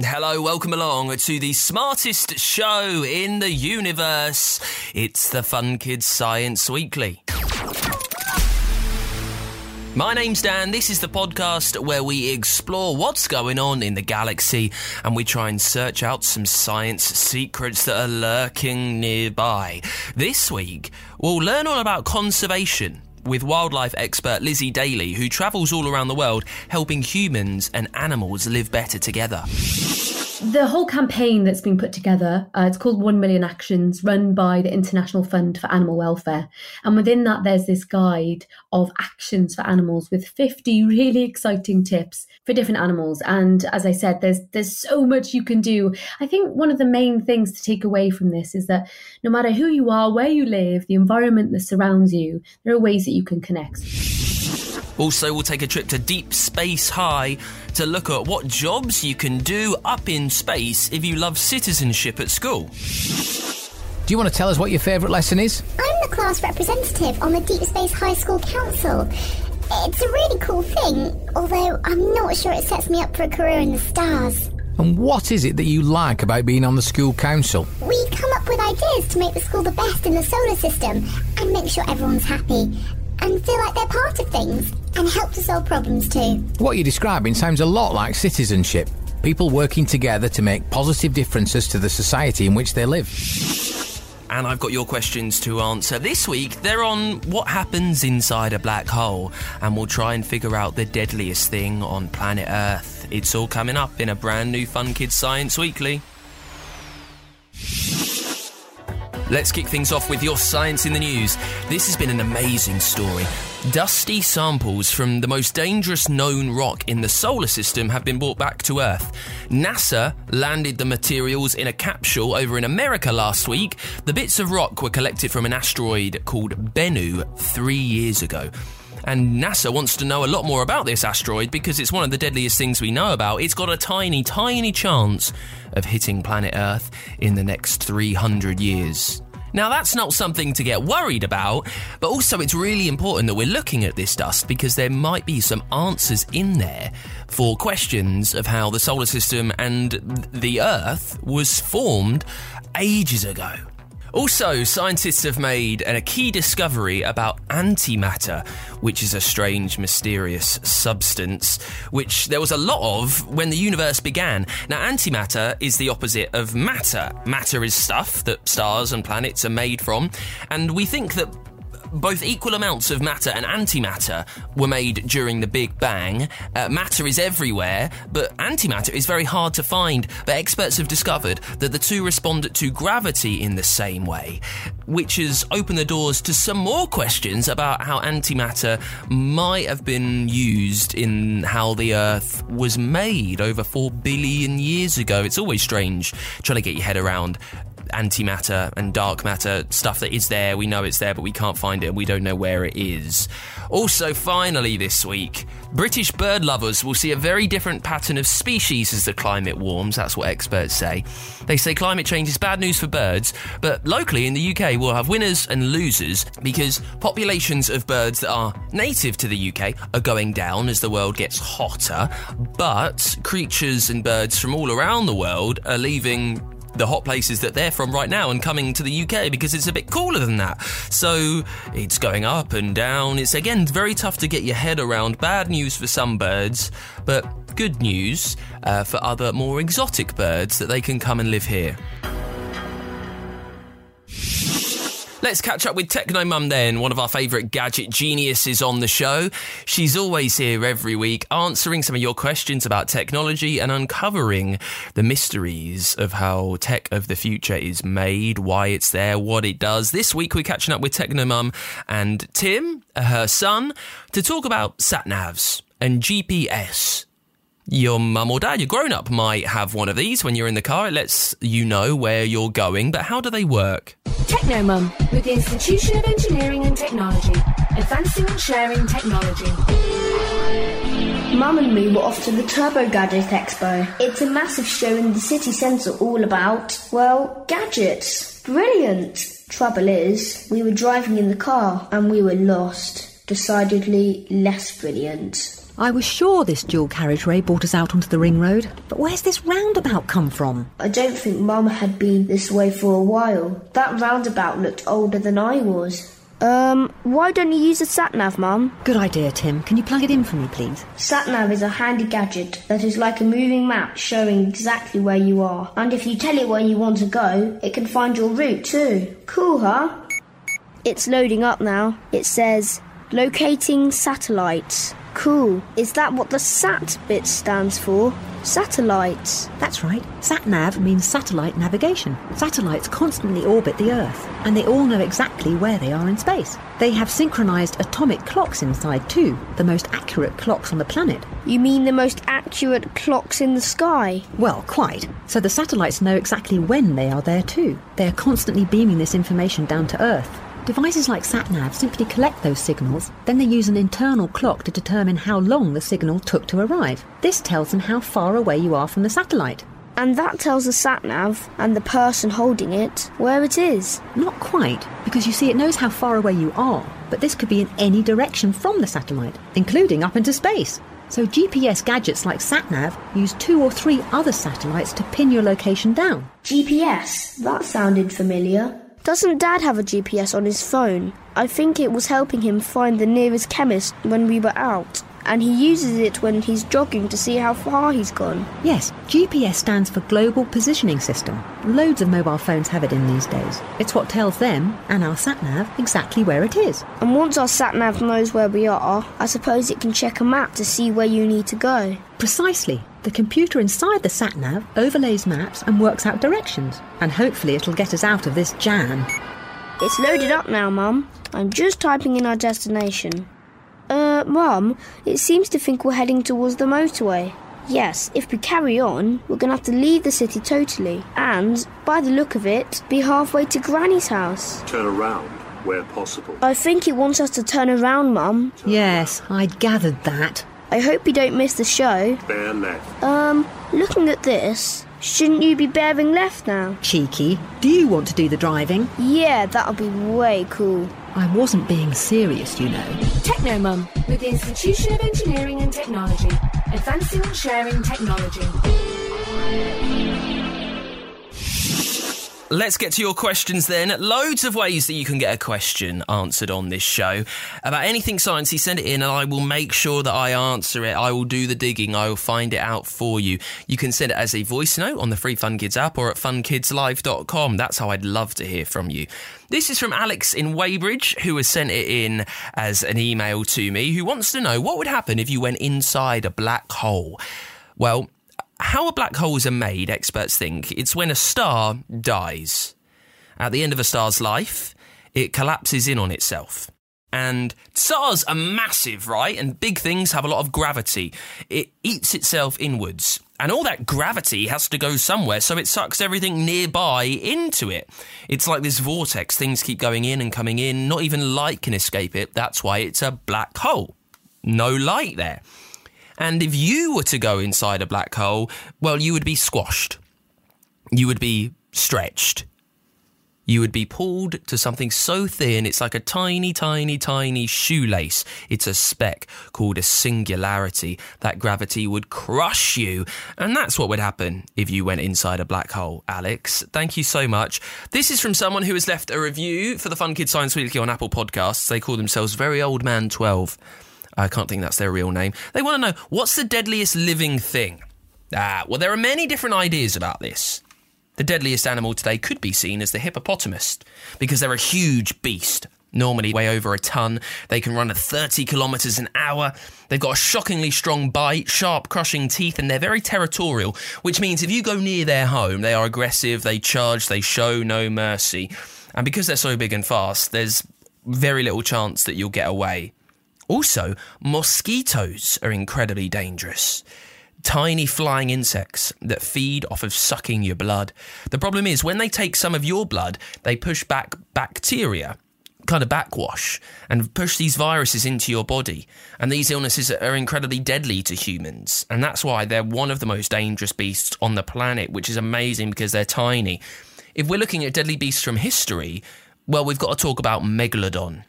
Hello, welcome along to the smartest show in the universe. It's the Fun Kids Science Weekly. My name's Dan. This is the podcast where we explore what's going on in the galaxy and we try and search out some science secrets that are lurking nearby. This week, we'll learn all about conservation with wildlife expert Lizzie Daly, who travels all around the world helping humans and animals live better together. The whole campaign that's been put together, uh, it's called 1 Million Actions, run by the International Fund for Animal Welfare. And within that, there's this guide of actions for animals with 50 really exciting tips for different animals. And as I said, there's there's so much you can do. I think one of the main things to take away from this is that no matter who you are, where you live, the environment that surrounds you, there are ways that you can connect. Also, we'll take a trip to Deep Space High to look at what jobs you can do up in space if you love citizenship at school. Do you want to tell us what your favourite lesson is? I'm the class representative on the Deep Space High School Council. It's a really cool thing, although I'm not sure it sets me up for a career in the stars. And what is it that you like about being on the school council? We come up with ideas to make the school the best in the solar system and make sure everyone's happy and feel like they're part of things and help to solve problems too. What you're describing sounds a lot like citizenship. People working together to make positive differences to the society in which they live. And I've got your questions to answer. This week, they're on what happens inside a black hole, and we'll try and figure out the deadliest thing on planet Earth. It's all coming up in a brand new Fun Kids Science Weekly. Let's kick things off with your science in the news. This has been an amazing story. Dusty samples from the most dangerous known rock in the solar system have been brought back to Earth. NASA landed the materials in a capsule over in America last week. The bits of rock were collected from an asteroid called Bennu three years ago. And NASA wants to know a lot more about this asteroid because it's one of the deadliest things we know about. It's got a tiny, tiny chance of hitting planet Earth in the next 300 years. Now, that's not something to get worried about, but also it's really important that we're looking at this dust because there might be some answers in there for questions of how the solar system and the Earth was formed ages ago. Also, scientists have made a key discovery about antimatter, which is a strange, mysterious substance, which there was a lot of when the universe began. Now, antimatter is the opposite of matter. Matter is stuff that stars and planets are made from, and we think that both equal amounts of matter and antimatter were made during the Big Bang. Uh, matter is everywhere, but antimatter is very hard to find. But experts have discovered that the two respond to gravity in the same way, which has opened the doors to some more questions about how antimatter might have been used in how the Earth was made over 4 billion years ago. It's always strange trying to get your head around antimatter and dark matter stuff that is there. We know it's there, but we can't find it and we don't know where it is. Also, finally, this week, British bird lovers will see a very different pattern of species as the climate warms. That's what experts say. They say climate change is bad news for birds, but locally in the UK, we'll have winners and losers because populations of birds that are native to the UK are going down as the world gets hotter, but creatures and birds from all around the world are leaving the hot places that they're from right now and coming to the UK because it's a bit cooler than that. So it's going up and down. It's again very tough to get your head around. Bad news for some birds, but good news uh, for other more exotic birds that they can come and live here. Let's catch up with Techno Mum then, one of our favourite gadget geniuses on the show. She's always here every week answering some of your questions about technology and uncovering the mysteries of how tech of the future is made, why it's there, what it does. This week we're catching up with Techno Mum and Tim, her son, to talk about sat navs and GPS your mum or dad, your grown up, might have one of these when you're in the car. It lets you know where you're going, but how do they work? Technomum, with the Institution of Engineering and Technology, advancing and sharing technology. Mum and me were off to the Turbo Gadget Expo. It's a massive show in the city centre all about, well, gadgets. Brilliant! Trouble is, we were driving in the car and we were lost. Decidedly less brilliant. I was sure this dual carriageway brought us out onto the ring road, but where's this roundabout come from? I don't think Mum had been this way for a while. That roundabout looked older than I was. Um, why don't you use a sat-nav, Mum? Good idea, Tim. Can you plug it in for me, please? Sat-nav is a handy gadget that is like a moving map showing exactly where you are. And if you tell it where you want to go, it can find your route too. Cool, huh? It's loading up now. It says, locating satellites. Cool. Is that what the SAT bit stands for? Satellites. That's right. Sat nav means satellite navigation. Satellites constantly orbit the Earth, and they all know exactly where they are in space. They have synchronized atomic clocks inside too, the most accurate clocks on the planet. You mean the most accurate clocks in the sky? Well, quite. So the satellites know exactly when they are there too. They are constantly beaming this information down to Earth. Devices like SatNav simply collect those signals, then they use an internal clock to determine how long the signal took to arrive. This tells them how far away you are from the satellite. And that tells the sat-nav and the person holding it where it is. Not quite, because you see, it knows how far away you are, but this could be in any direction from the satellite, including up into space. So GPS gadgets like SatNav use two or three other satellites to pin your location down. GPS? That sounded familiar. Doesn't Dad have a GPS on his phone? I think it was helping him find the nearest chemist when we were out. And he uses it when he's jogging to see how far he's gone. Yes, GPS stands for Global Positioning System. Loads of mobile phones have it in these days. It's what tells them, and our sat-nav, exactly where it is. And once our sat nav knows where we are, I suppose it can check a map to see where you need to go. Precisely. The computer inside the sat-nav overlays maps and works out directions. And hopefully it'll get us out of this jam. It's loaded up now, Mum. I'm just typing in our destination. Uh, Mum, it seems to think we're heading towards the motorway. Yes, if we carry on, we're gonna have to leave the city totally. And, by the look of it, be halfway to Granny's house. Turn around where possible. I think it wants us to turn around, Mum. Yes, I'd gathered that. I hope you don't miss the show. Bear left. Um, looking at this, shouldn't you be bearing left now? Cheeky. Do you want to do the driving? Yeah, that'll be way cool. I wasn't being serious, you know. Technomum with the Institution of Engineering and Technology, advancing and sharing technology. Let's get to your questions then. Loads of ways that you can get a question answered on this show. About anything sciencey, send it in and I will make sure that I answer it. I will do the digging. I will find it out for you. You can send it as a voice note on the Free Fun Kids app or at funkidslive.com. That's how I'd love to hear from you. This is from Alex in Weybridge, who has sent it in as an email to me, who wants to know what would happen if you went inside a black hole. Well, how black holes are made, experts think, it's when a star dies. At the end of a star's life, it collapses in on itself. And stars are massive, right? And big things have a lot of gravity. It eats itself inwards. And all that gravity has to go somewhere, so it sucks everything nearby into it. It's like this vortex, things keep going in and coming in, not even light can escape it. That's why it's a black hole. No light there. And if you were to go inside a black hole, well, you would be squashed. You would be stretched. You would be pulled to something so thin it's like a tiny, tiny, tiny shoelace. It's a speck called a singularity. That gravity would crush you. And that's what would happen if you went inside a black hole, Alex. Thank you so much. This is from someone who has left a review for the Fun Kids Science Weekly on Apple Podcasts. They call themselves Very Old Man 12. I can't think that's their real name. They want to know what's the deadliest living thing? Ah, well, there are many different ideas about this. The deadliest animal today could be seen as the hippopotamus because they're a huge beast. Normally weigh over a ton. They can run at 30 kilometers an hour. They've got a shockingly strong bite, sharp, crushing teeth, and they're very territorial, which means if you go near their home, they are aggressive, they charge, they show no mercy. And because they're so big and fast, there's very little chance that you'll get away. Also, mosquitoes are incredibly dangerous. Tiny flying insects that feed off of sucking your blood. The problem is, when they take some of your blood, they push back bacteria, kind of backwash, and push these viruses into your body. And these illnesses are incredibly deadly to humans. And that's why they're one of the most dangerous beasts on the planet, which is amazing because they're tiny. If we're looking at deadly beasts from history, well, we've got to talk about Megalodon.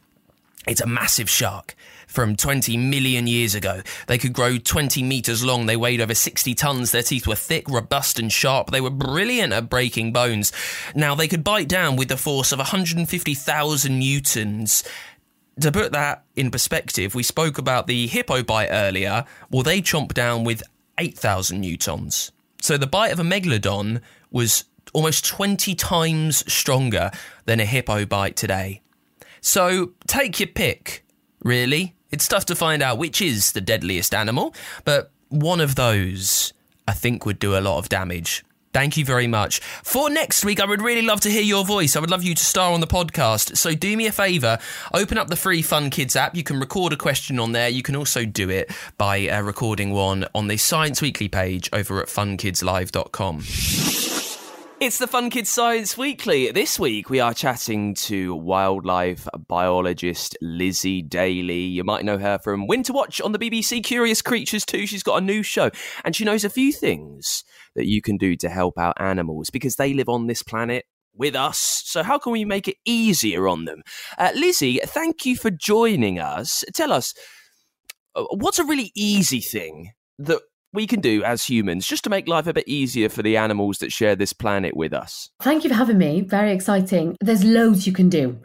It's a massive shark from 20 million years ago. They could grow 20 meters long. They weighed over 60 tons. Their teeth were thick, robust, and sharp. They were brilliant at breaking bones. Now, they could bite down with the force of 150,000 newtons. To put that in perspective, we spoke about the hippo bite earlier. Well, they chomp down with 8,000 newtons. So the bite of a megalodon was almost 20 times stronger than a hippo bite today. So take your pick, really. It's tough to find out which is the deadliest animal, but one of those I think would do a lot of damage. Thank you very much. For next week, I would really love to hear your voice. I would love you to star on the podcast. So do me a favour, open up the free Fun Kids app. You can record a question on there. You can also do it by uh, recording one on the Science Weekly page over at funkidslive.com. It's the Fun Kids Science Weekly. This week we are chatting to wildlife biologist Lizzie Daly. You might know her from Winter Watch on the BBC, Curious Creatures too. She's got a new show and she knows a few things that you can do to help out animals because they live on this planet with us. So how can we make it easier on them? Uh, Lizzie, thank you for joining us. Tell us, uh, what's a really easy thing that we can do as humans just to make life a bit easier for the animals that share this planet with us? Thank you for having me. Very exciting. There's loads you can do.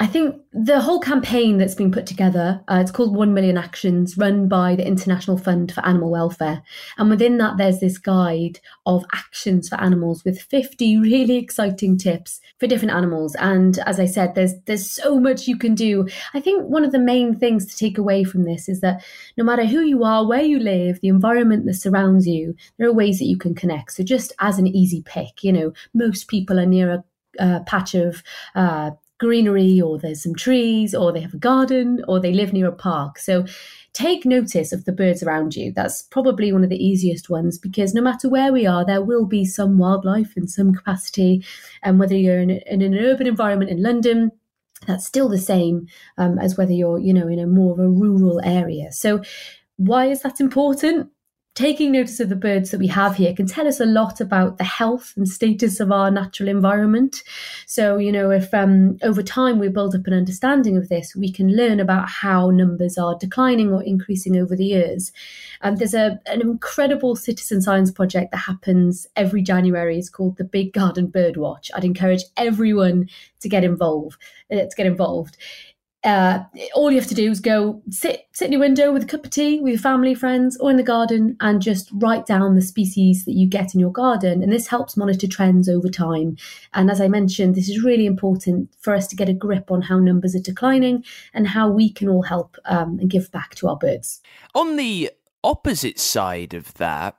I think the whole campaign that's been put together, uh, it's called 1 Million Actions, run by the International Fund for Animal Welfare. And within that, there's this guide of actions for animals with 50 really exciting tips for different animals. And as I said, there's there's so much you can do. I think one of the main things to take away from this is that no matter who you are, where you live, the environment that surrounds you, there are ways that you can connect. So just as an easy pick, you know, most people are near a uh, patch of uh, greenery or there's some trees or they have a garden or they live near a park. So take notice of the birds around you. That's probably one of the easiest ones because no matter where we are, there will be some wildlife in some capacity. And whether you're in, in an urban environment in London, that's still the same um, as whether you're, you know, in a more of a rural area. So why is that important? Taking notice of the birds that we have here can tell us a lot about the health and status of our natural environment. So, you know, if um, over time we build up an understanding of this, we can learn about how numbers are declining or increasing over the years. And there's a, an incredible citizen science project that happens every January. It's called the Big Garden Bird Watch. I'd encourage everyone to get involved. Uh, to get involved uh, all you have to do is go sit sit in your window with a cup of tea with your family, friends, or in the garden, and just write down the species that you get in your garden. And this helps monitor trends over time. And as I mentioned, this is really important for us to get a grip on how numbers are declining and how we can all help um, and give back to our birds. On the opposite side of that.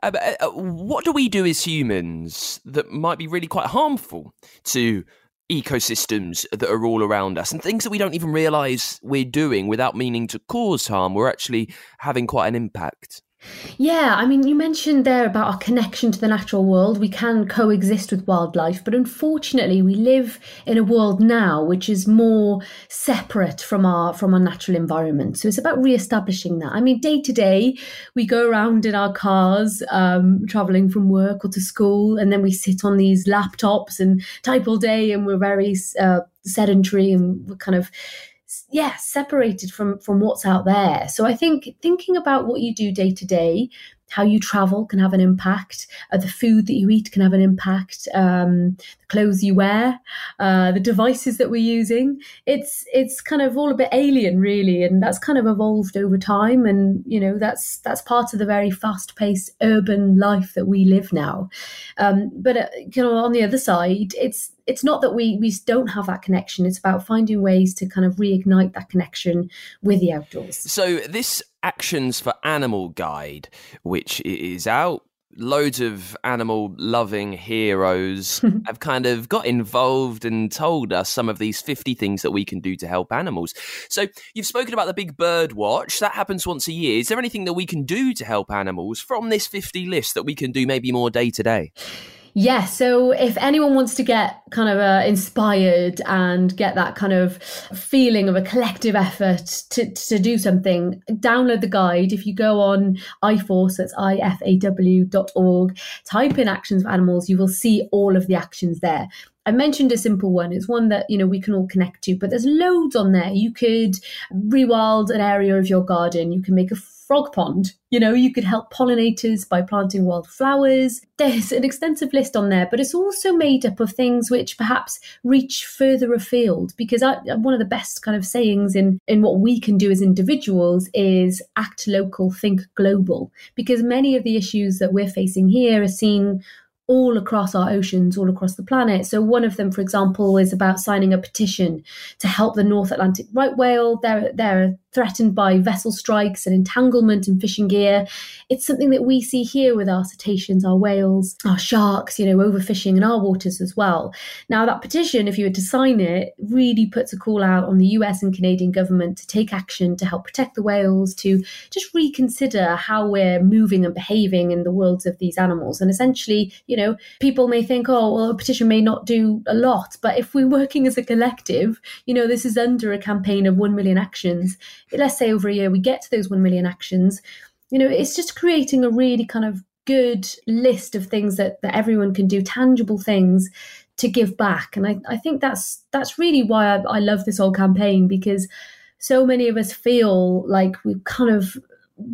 Uh, uh, what do we do as humans that might be really quite harmful to ecosystems that are all around us and things that we don't even realize we're doing without meaning to cause harm, we're actually having quite an impact. Yeah, I mean, you mentioned there about our connection to the natural world. We can coexist with wildlife, but unfortunately, we live in a world now which is more separate from our from our natural environment. So it's about re-establishing that. I mean, day to day, we go around in our cars, um, traveling from work or to school, and then we sit on these laptops and type all day, and we're very uh, sedentary and we're kind of yeah separated from from what's out there. So i think thinking about what you do day to day how you travel can have an impact. Uh, the food that you eat can have an impact. Um, the clothes you wear, uh, the devices that we're using. It's it's kind of all a bit alien, really, and that's kind of evolved over time. And you know that's that's part of the very fast-paced urban life that we live now. Um, but uh, you know, on the other side, it's it's not that we we don't have that connection. It's about finding ways to kind of reignite that connection with the outdoors. So this Actions for Animal guide, which is out. Loads of animal loving heroes have kind of got involved and told us some of these 50 things that we can do to help animals. So, you've spoken about the Big Bird Watch. That happens once a year. Is there anything that we can do to help animals from this 50 list that we can do maybe more day to day? Yeah, so if anyone wants to get kind of uh, inspired and get that kind of feeling of a collective effort to, to do something, download the guide. If you go on so it's ifaw.org, type in actions for animals, you will see all of the actions there. I mentioned a simple one. It's one that, you know, we can all connect to, but there's loads on there. You could rewild an area of your garden. You can make a frog pond. You know, you could help pollinators by planting wildflowers. There's an extensive list on there, but it's also made up of things which perhaps reach further afield. Because I, uh, one of the best kind of sayings in, in what we can do as individuals is act local, think global. Because many of the issues that we're facing here are seen all across our oceans, all across the planet. So, one of them, for example, is about signing a petition to help the North Atlantic right whale. They're, they're threatened by vessel strikes and entanglement in fishing gear. It's something that we see here with our cetaceans, our whales, our sharks, you know, overfishing in our waters as well. Now, that petition, if you were to sign it, really puts a call out on the US and Canadian government to take action to help protect the whales, to just reconsider how we're moving and behaving in the worlds of these animals. And essentially, you know, people may think, oh, well, a petition may not do a lot. But if we're working as a collective, you know, this is under a campaign of 1 million actions let's say over a year we get to those 1 million actions. You know it's just creating a really kind of good list of things that, that everyone can do tangible things to give back. And i, I think that's that's really why I, I love this whole campaign because so many of us feel like we're kind of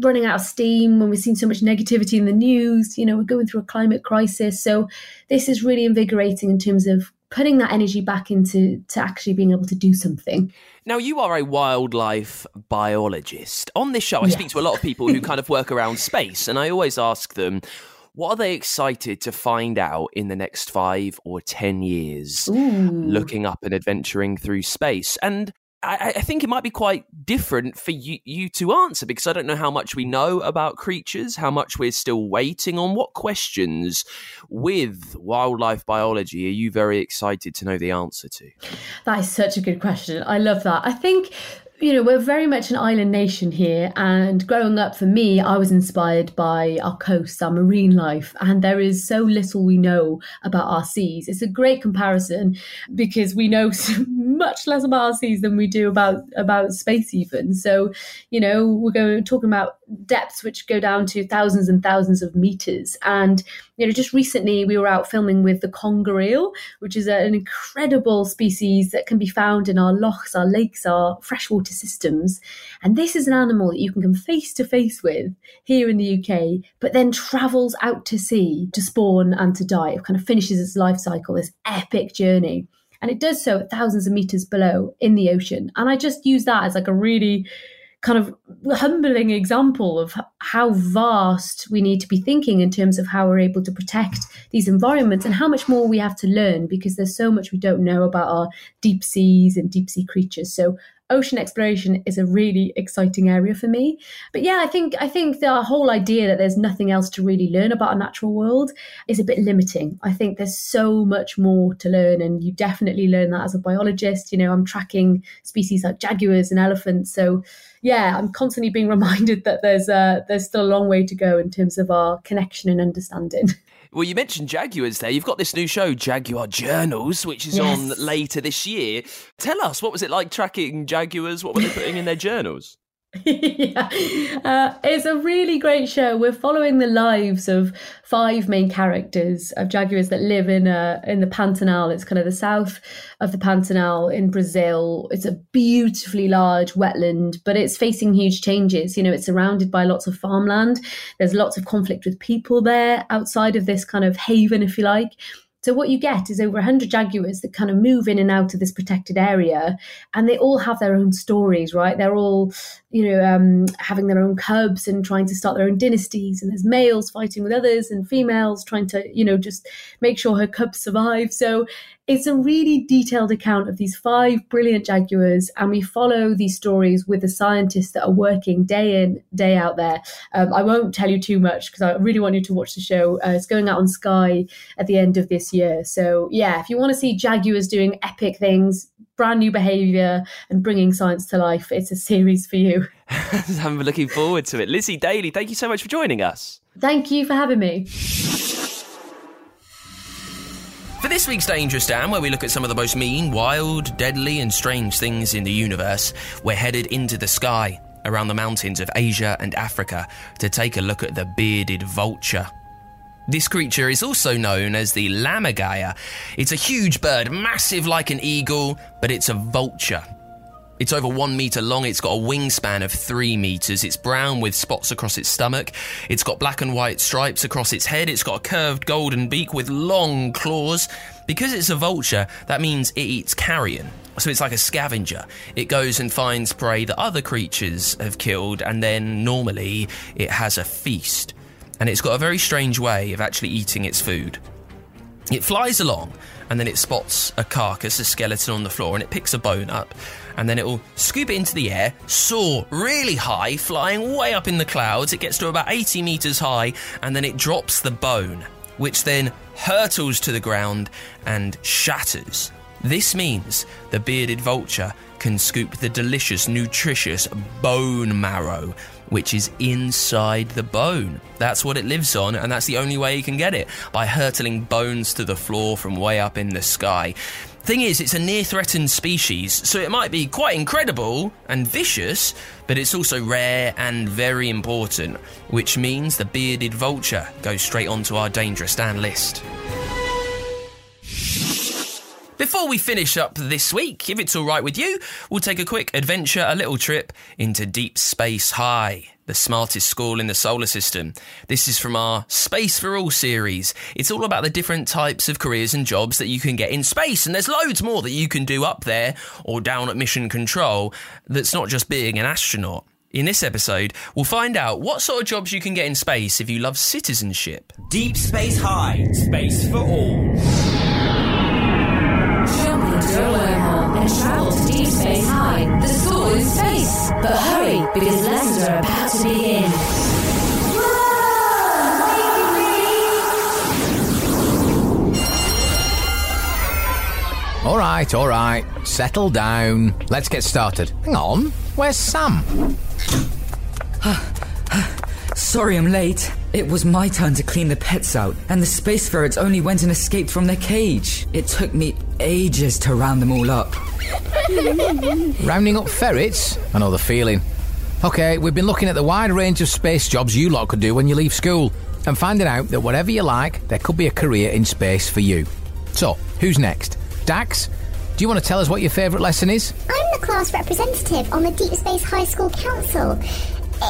running out of steam when we've seen so much negativity in the news. You know we're going through a climate crisis. So this is really invigorating in terms of putting that energy back into to actually being able to do something. Now, you are a wildlife biologist. On this show, I yes. speak to a lot of people who kind of work around space, and I always ask them, what are they excited to find out in the next five or 10 years Ooh. looking up and adventuring through space? And I, I, think it might be quite different for you, you to answer because I don't know how much we know about creatures, how much we're still waiting on. What questions with wildlife biology are you very excited to know the answer to? That is such a good question. I love that. I think you know, we're very much an island nation here. And growing up for me, I was inspired by our coasts, our marine life. And there is so little we know about our seas. It's a great comparison because we know much less about our seas than we do about, about space, even. So, you know, we're going talking about depths which go down to thousands and thousands of meters. And, you know, just recently we were out filming with the conger eel, which is an incredible species that can be found in our lochs, our lakes, our freshwater systems. And this is an animal that you can come face to face with here in the UK, but then travels out to sea to spawn and to die. It kind of finishes its life cycle, this epic journey. And it does so at thousands of meters below in the ocean. And I just use that as like a really kind of humbling example of how vast we need to be thinking in terms of how we're able to protect these environments and how much more we have to learn because there's so much we don't know about our deep seas and deep sea creatures. So ocean exploration is a really exciting area for me. But yeah, I think I think the whole idea that there's nothing else to really learn about a natural world is a bit limiting. I think there's so much more to learn, and you definitely learn that as a biologist. You know, I'm tracking species like jaguars and elephants, so yeah, I'm constantly being reminded that there's uh, there's still a long way to go in terms of our connection and understanding. Well, you mentioned Jaguars there. You've got this new show, Jaguar Journals, which is yes. on later this year. Tell us, what was it like tracking Jaguars? What were they putting in their journals? yeah, uh, it's a really great show. We're following the lives of five main characters of jaguars that live in uh, in the Pantanal. It's kind of the south of the Pantanal in Brazil. It's a beautifully large wetland, but it's facing huge changes. You know, it's surrounded by lots of farmland. There's lots of conflict with people there outside of this kind of haven, if you like. So what you get is over 100 jaguars that kind of move in and out of this protected area, and they all have their own stories, right? They're all, you know, um, having their own cubs and trying to start their own dynasties, and there's males fighting with others and females trying to, you know, just make sure her cubs survive. So it's a really detailed account of these five brilliant jaguars, and we follow these stories with the scientists that are working day in, day out there. Um, I won't tell you too much because I really want you to watch the show. Uh, it's going out on Sky at the end of this year. So, yeah, if you want to see jaguars doing epic things, brand new behavior, and bringing science to life, it's a series for you. I'm looking forward to it. Lizzie Daly, thank you so much for joining us. Thank you for having me. For this week's Dangerous Dan, where we look at some of the most mean, wild, deadly, and strange things in the universe, we're headed into the sky, around the mountains of Asia and Africa, to take a look at the bearded vulture. This creature is also known as the lammergeier. It's a huge bird, massive like an eagle, but it's a vulture. It's over one meter long. It's got a wingspan of three meters. It's brown with spots across its stomach. It's got black and white stripes across its head. It's got a curved golden beak with long claws. Because it's a vulture, that means it eats carrion. So it's like a scavenger. It goes and finds prey that other creatures have killed, and then normally it has a feast. And it's got a very strange way of actually eating its food. It flies along and then it spots a carcass, a skeleton on the floor, and it picks a bone up and then it will scoop it into the air, soar really high, flying way up in the clouds. It gets to about 80 meters high and then it drops the bone, which then hurtles to the ground and shatters. This means the bearded vulture can scoop the delicious, nutritious bone marrow, which is inside the bone. That's what it lives on, and that's the only way you can get it by hurtling bones to the floor from way up in the sky. Thing is, it's a near threatened species, so it might be quite incredible and vicious, but it's also rare and very important, which means the bearded vulture goes straight onto our dangerous Dan list. Before we finish up this week, if it's all right with you, we'll take a quick adventure, a little trip into Deep Space High, the smartest school in the solar system. This is from our Space for All series. It's all about the different types of careers and jobs that you can get in space, and there's loads more that you can do up there or down at mission control that's not just being an astronaut. In this episode, we'll find out what sort of jobs you can get in space if you love citizenship. Deep Space High, Space for All. And travel to deep space high. The school in space. But hurry, because lessons are about to begin. All right, all right. Settle down. Let's get started. Hang on. Where's Sam? Sorry I'm late. It was my turn to clean the pets out, and the space ferrets only went and escaped from their cage. It took me ages to round them all up. Rounding up ferrets? I know the feeling. Okay, we've been looking at the wide range of space jobs you lot could do when you leave school, and finding out that whatever you like, there could be a career in space for you. So, who's next? Dax? Do you want to tell us what your favourite lesson is? I'm the class representative on the Deep Space High School Council.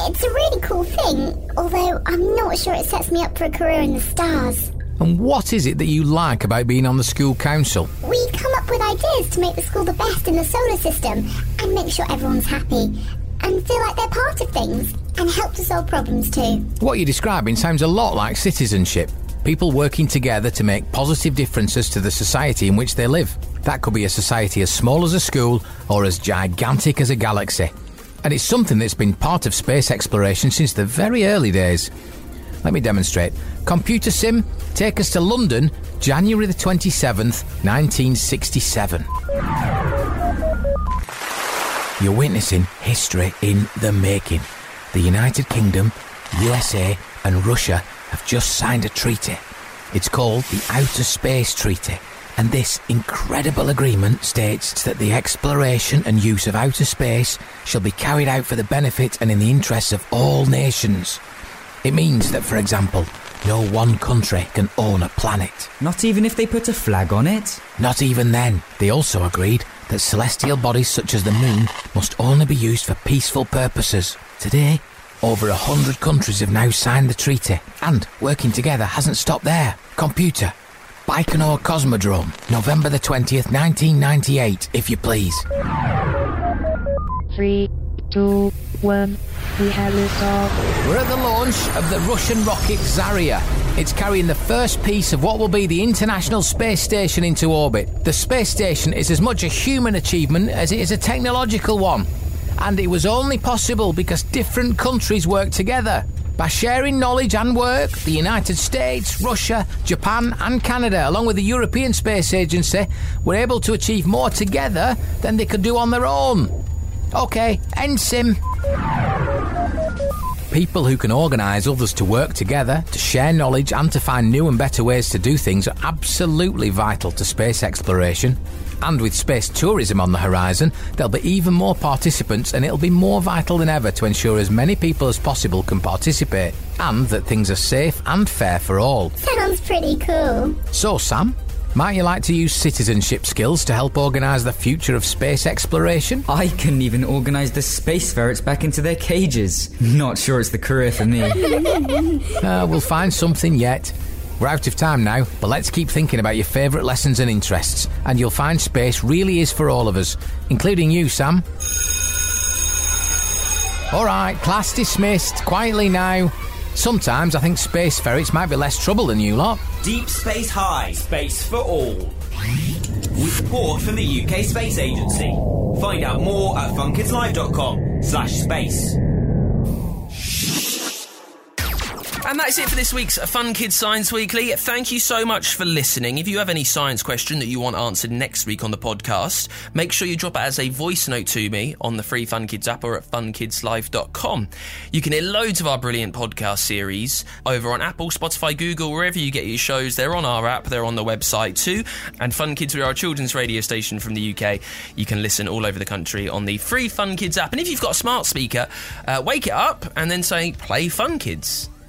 It's a really cool thing, although I'm not sure it sets me up for a career in the stars. And what is it that you like about being on the school council? We come up with ideas to make the school the best in the solar system and make sure everyone's happy and feel like they're part of things and help to solve problems too. What you're describing sounds a lot like citizenship. People working together to make positive differences to the society in which they live. That could be a society as small as a school or as gigantic as a galaxy. And it's something that's been part of space exploration since the very early days. Let me demonstrate. Computer sim, take us to London, January the 27th, 1967. You're witnessing history in the making. The United Kingdom, USA, and Russia have just signed a treaty. It's called the Outer Space Treaty, and this incredible agreement states that the exploration and use of outer space shall be carried out for the benefit and in the interests of all nations. It means that, for example, no one country can own a planet. Not even if they put a flag on it? Not even then. They also agreed that celestial bodies such as the moon must only be used for peaceful purposes. Today, over a hundred countries have now signed the treaty, and working together hasn't stopped there. Computer. Baikonur Cosmodrome, November the 20th, 1998, if you please. Three, two, one. We have liftoff. We're at the launch of the Russian rocket Zarya. It's carrying the first piece of what will be the International Space Station into orbit. The space station is as much a human achievement as it is a technological one. And it was only possible because different countries worked together. By sharing knowledge and work, the United States, Russia, Japan, and Canada, along with the European Space Agency, were able to achieve more together than they could do on their own. Okay, end sim. People who can organise others to work together, to share knowledge, and to find new and better ways to do things are absolutely vital to space exploration. And with space tourism on the horizon, there'll be even more participants, and it'll be more vital than ever to ensure as many people as possible can participate, and that things are safe and fair for all. Sounds pretty cool. So, Sam, might you like to use citizenship skills to help organise the future of space exploration? I couldn't even organise the space ferrets back into their cages. Not sure it's the career for me. Uh, we'll find something yet. We're out of time now, but let's keep thinking about your favourite lessons and interests, and you'll find space really is for all of us, including you, Sam. All right, class dismissed. Quietly now. Sometimes I think space ferrets might be less trouble than you lot. Deep Space High, space for all. With support from the UK Space Agency. Find out more at funkidslive.com slash space. And that's it for this week's Fun Kids Science Weekly. Thank you so much for listening. If you have any science question that you want answered next week on the podcast, make sure you drop it as a voice note to me on the free Fun Kids app or at funkidslive.com. You can hear loads of our brilliant podcast series over on Apple, Spotify, Google, wherever you get your shows. They're on our app, they're on the website too. And Fun Kids, we are a children's radio station from the UK. You can listen all over the country on the free Fun Kids app. And if you've got a smart speaker, uh, wake it up and then say, play Fun Kids